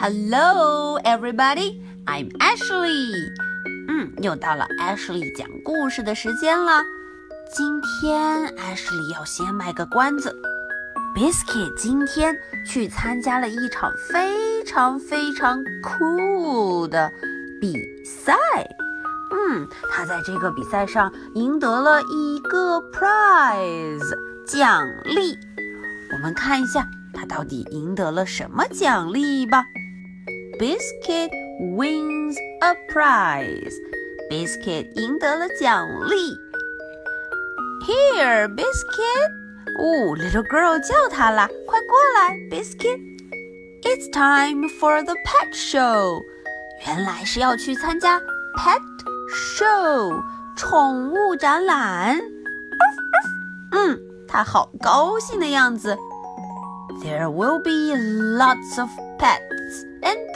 Hello, everybody. I'm Ashley. 嗯，又到了 Ashley 讲故事的时间了。今天 Ashley 要先卖个关子。Biscuit 今天去参加了一场非常非常酷的比赛。嗯，他在这个比赛上赢得了一个 prize 奖励。我们看一下他到底赢得了什么奖励吧。Biscuit wins a prize. Biscuit 赢得了奖励。Here, Biscuit. 哦，Little girl 叫他啦，快过来，Biscuit。It's time for the pet show. 原来是要去参加 pet show 宠物展览。嗯，他好高兴的样子。There will be lots of pets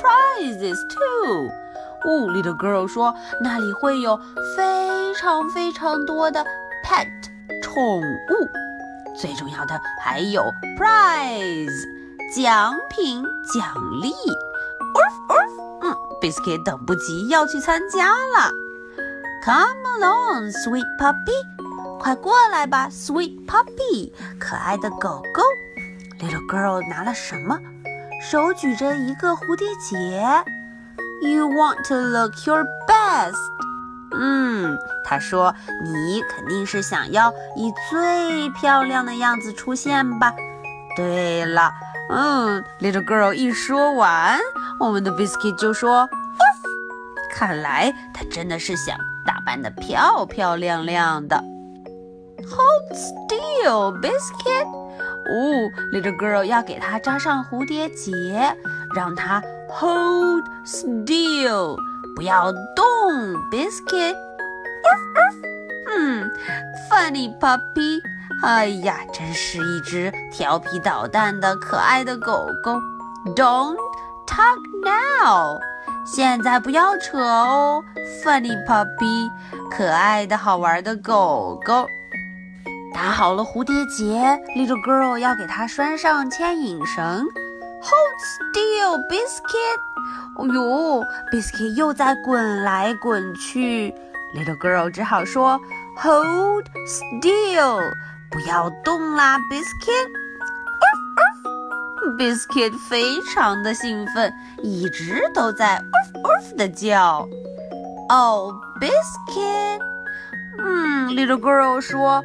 Prizes too. 哦，Little girl 说那里会有非常非常多的 pet 宠物，最重要的还有 prize 奖品奖励。嗯，Biscuit 等不及要去参加了。Come along, sweet puppy，快过来吧，sweet puppy，可爱的狗狗。Little girl 拿了什么？手举着一个蝴蝶结。You want to look your best。嗯，他说你肯定是想要以最漂亮的样子出现吧？对了，嗯，Little girl 一说完，我们的 Biscuit 就说：“看来他真的是想打扮的漂漂亮亮的。” Hold still, Biscuit。哦，Little girl 要给它扎上蝴蝶结，让它 hold still，不要动，Biscuit。嗯，Funny puppy，哎呀，真是一只调皮捣蛋的可爱的狗狗。Don't talk now，现在不要扯哦，Funny puppy，可爱的好玩的狗狗。打好了蝴蝶结，Little girl 要给它拴上牵引绳。Hold still, Biscuit！哦呦，Biscuit 又在滚来滚去。Little girl 只好说：Hold still，不要动啦，Biscuit。Biscuit 非常的兴奋，一直都在 “oof oof” 的叫。Oh, Biscuit！嗯，Little girl 说。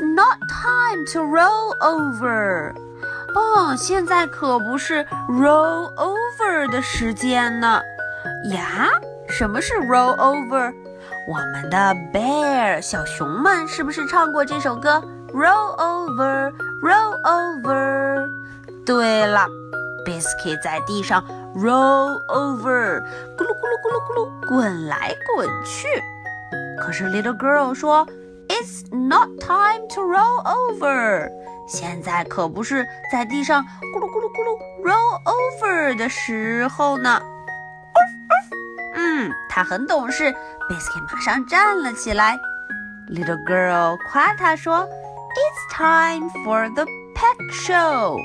Not time to roll over。哦，现在可不是 roll over 的时间呢。呀，什么是 roll over？我们的 bear 小熊们是不是唱过这首歌？Roll over, roll over。对了，Biscuit 在地上 roll over，咕噜咕噜咕噜咕噜滚来滚去。可是 Little girl 说。It's not time to roll over。现在可不是在地上咕噜咕噜咕噜 roll over 的时候呢。嗯，他很懂事。Biscuit 马上站了起来。Little girl 夸他说：“It's time for the pet show。”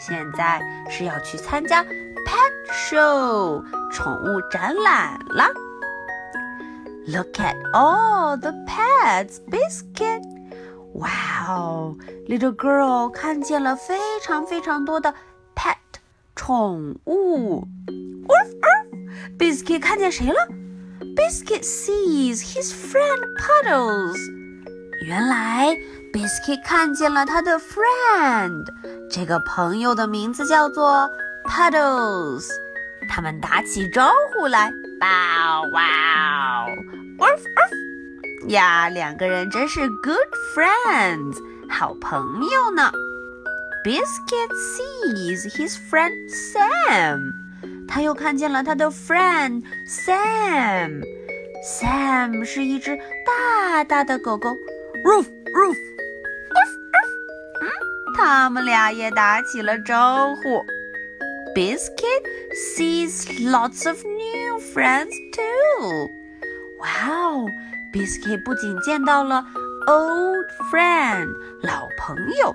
现在是要去参加 pet show 宠物展览了。Look at all the pets, Biscuit. Wow, little girl 看见了非常非常多的 pet 宠物。Biscuit 看见谁了？Biscuit sees his friend Puddles. 原来 Biscuit 看见了他的 friend，这个朋友的名字叫做 Puddles。他们打起招呼来。Bow wow! Woof woof! 呀，两个人真是 good friends，好朋友呢。Biscuit sees his friend Sam，他又看见了他的 friend Sam。Sam 是一只大大的狗狗，Roof Roof。嗯，他们俩也打起了招呼。Biscuit sees lots of new friends too. 哇哦 Biscuit 不仅见到了 old friend 老朋友，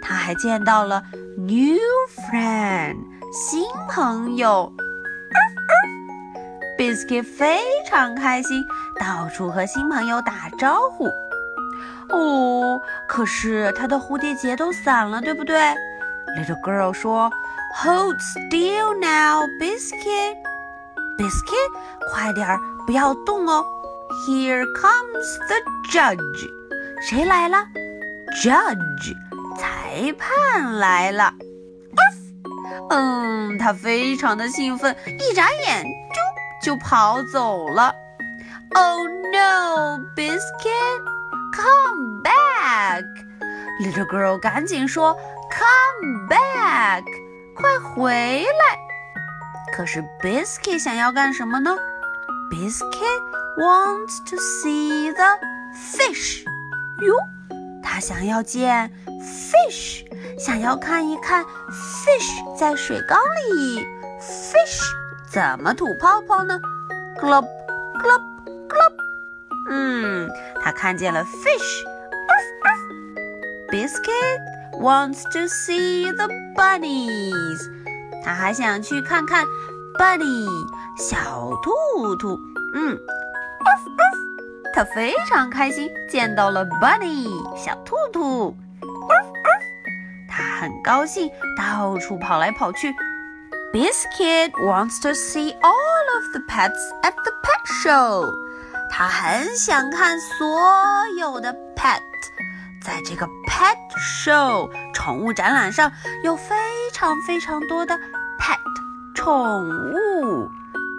他还见到了 new friend 新朋友。Biscuit 非常开心，到处和新朋友打招呼。哦，可是他的蝴蝶结都散了，对不对？Little girl 说：“Hold still now, Biscuit. Biscuit，快点儿，不要动哦。Here comes the judge. 谁来了？Judge，裁判来了。嗯，他非常的兴奋，一眨眼就就跑走了。Oh no, Biscuit, come back! Little girl 赶紧说，Come back，快回来。可是 Biscuit 想要干什么呢？Biscuit wants to see the fish。哟，他想要见 fish，想要看一看 fish 在水缸里 fish 怎么吐泡泡呢？Glop glop glop。嗯，他看见了 fish。Biscuit wants to see the bunnies。他还想去看看 bunny 小兔兔。嗯。他非常开心，见到了 Bunny 小兔兔。他很高兴，到处跑来跑去。Biscuit wants to see all of the pets at the pet show。他很想看所有的 pet。在这个 pet show 宠物展览上，有非常非常多的 pet 宠物。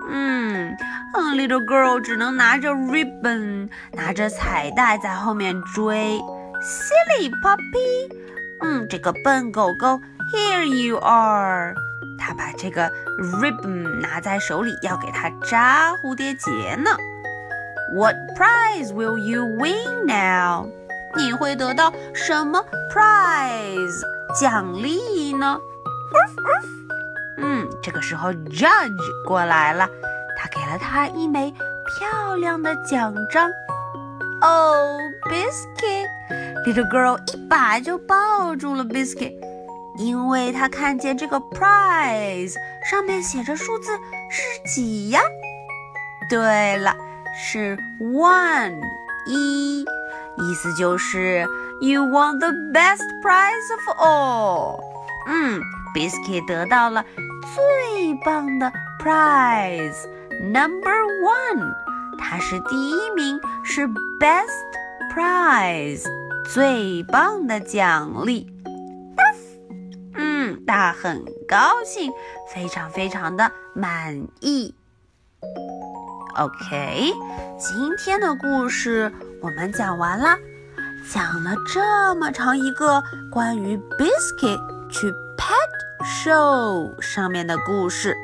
嗯。嗯，little girl 只能拿着 ribbon，拿着彩带在后面追。Silly puppy，嗯，这个笨狗狗，Here you are。他把这个 ribbon 拿在手里，要给它扎蝴蝶结呢。What prize will you win now？你会得到什么 prize 奖励呢？嗯，这个时候 judge 过来了。他给了他一枚漂亮的奖章。Oh, biscuit! Little girl 一把就抱住了 biscuit，因为他看见这个 prize 上面写着数字是几呀？对了，是 one 一，意思就是 you won the best prize of all。嗯，biscuit 得到了最棒的 prize。Number one，他是第一名，是 Best Prize，最棒的奖励。嗯，他很高兴，非常非常的满意。OK，今天的故事我们讲完了，讲了这么长一个关于 Biscuit 去 Show 上面的故事。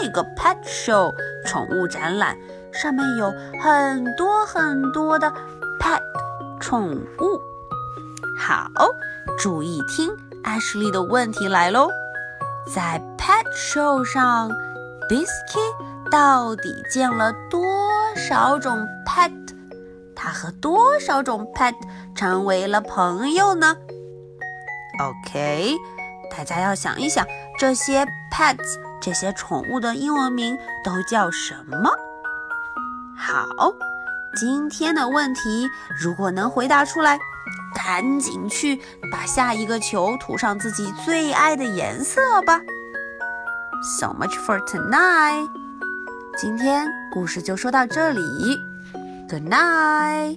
这个 pet show 宠物展览上面有很多很多的 pet 宠物。好，注意听，Ashley 的问题来喽。在 pet show 上，Biscuit 到底见了多少种 pet？他和多少种 pet 成为了朋友呢？OK，大家要想一想这些 pets。这些宠物的英文名都叫什么？好，今天的问题如果能回答出来，赶紧去把下一个球涂上自己最爱的颜色吧。So much for tonight。今天故事就说到这里。Good night，bye。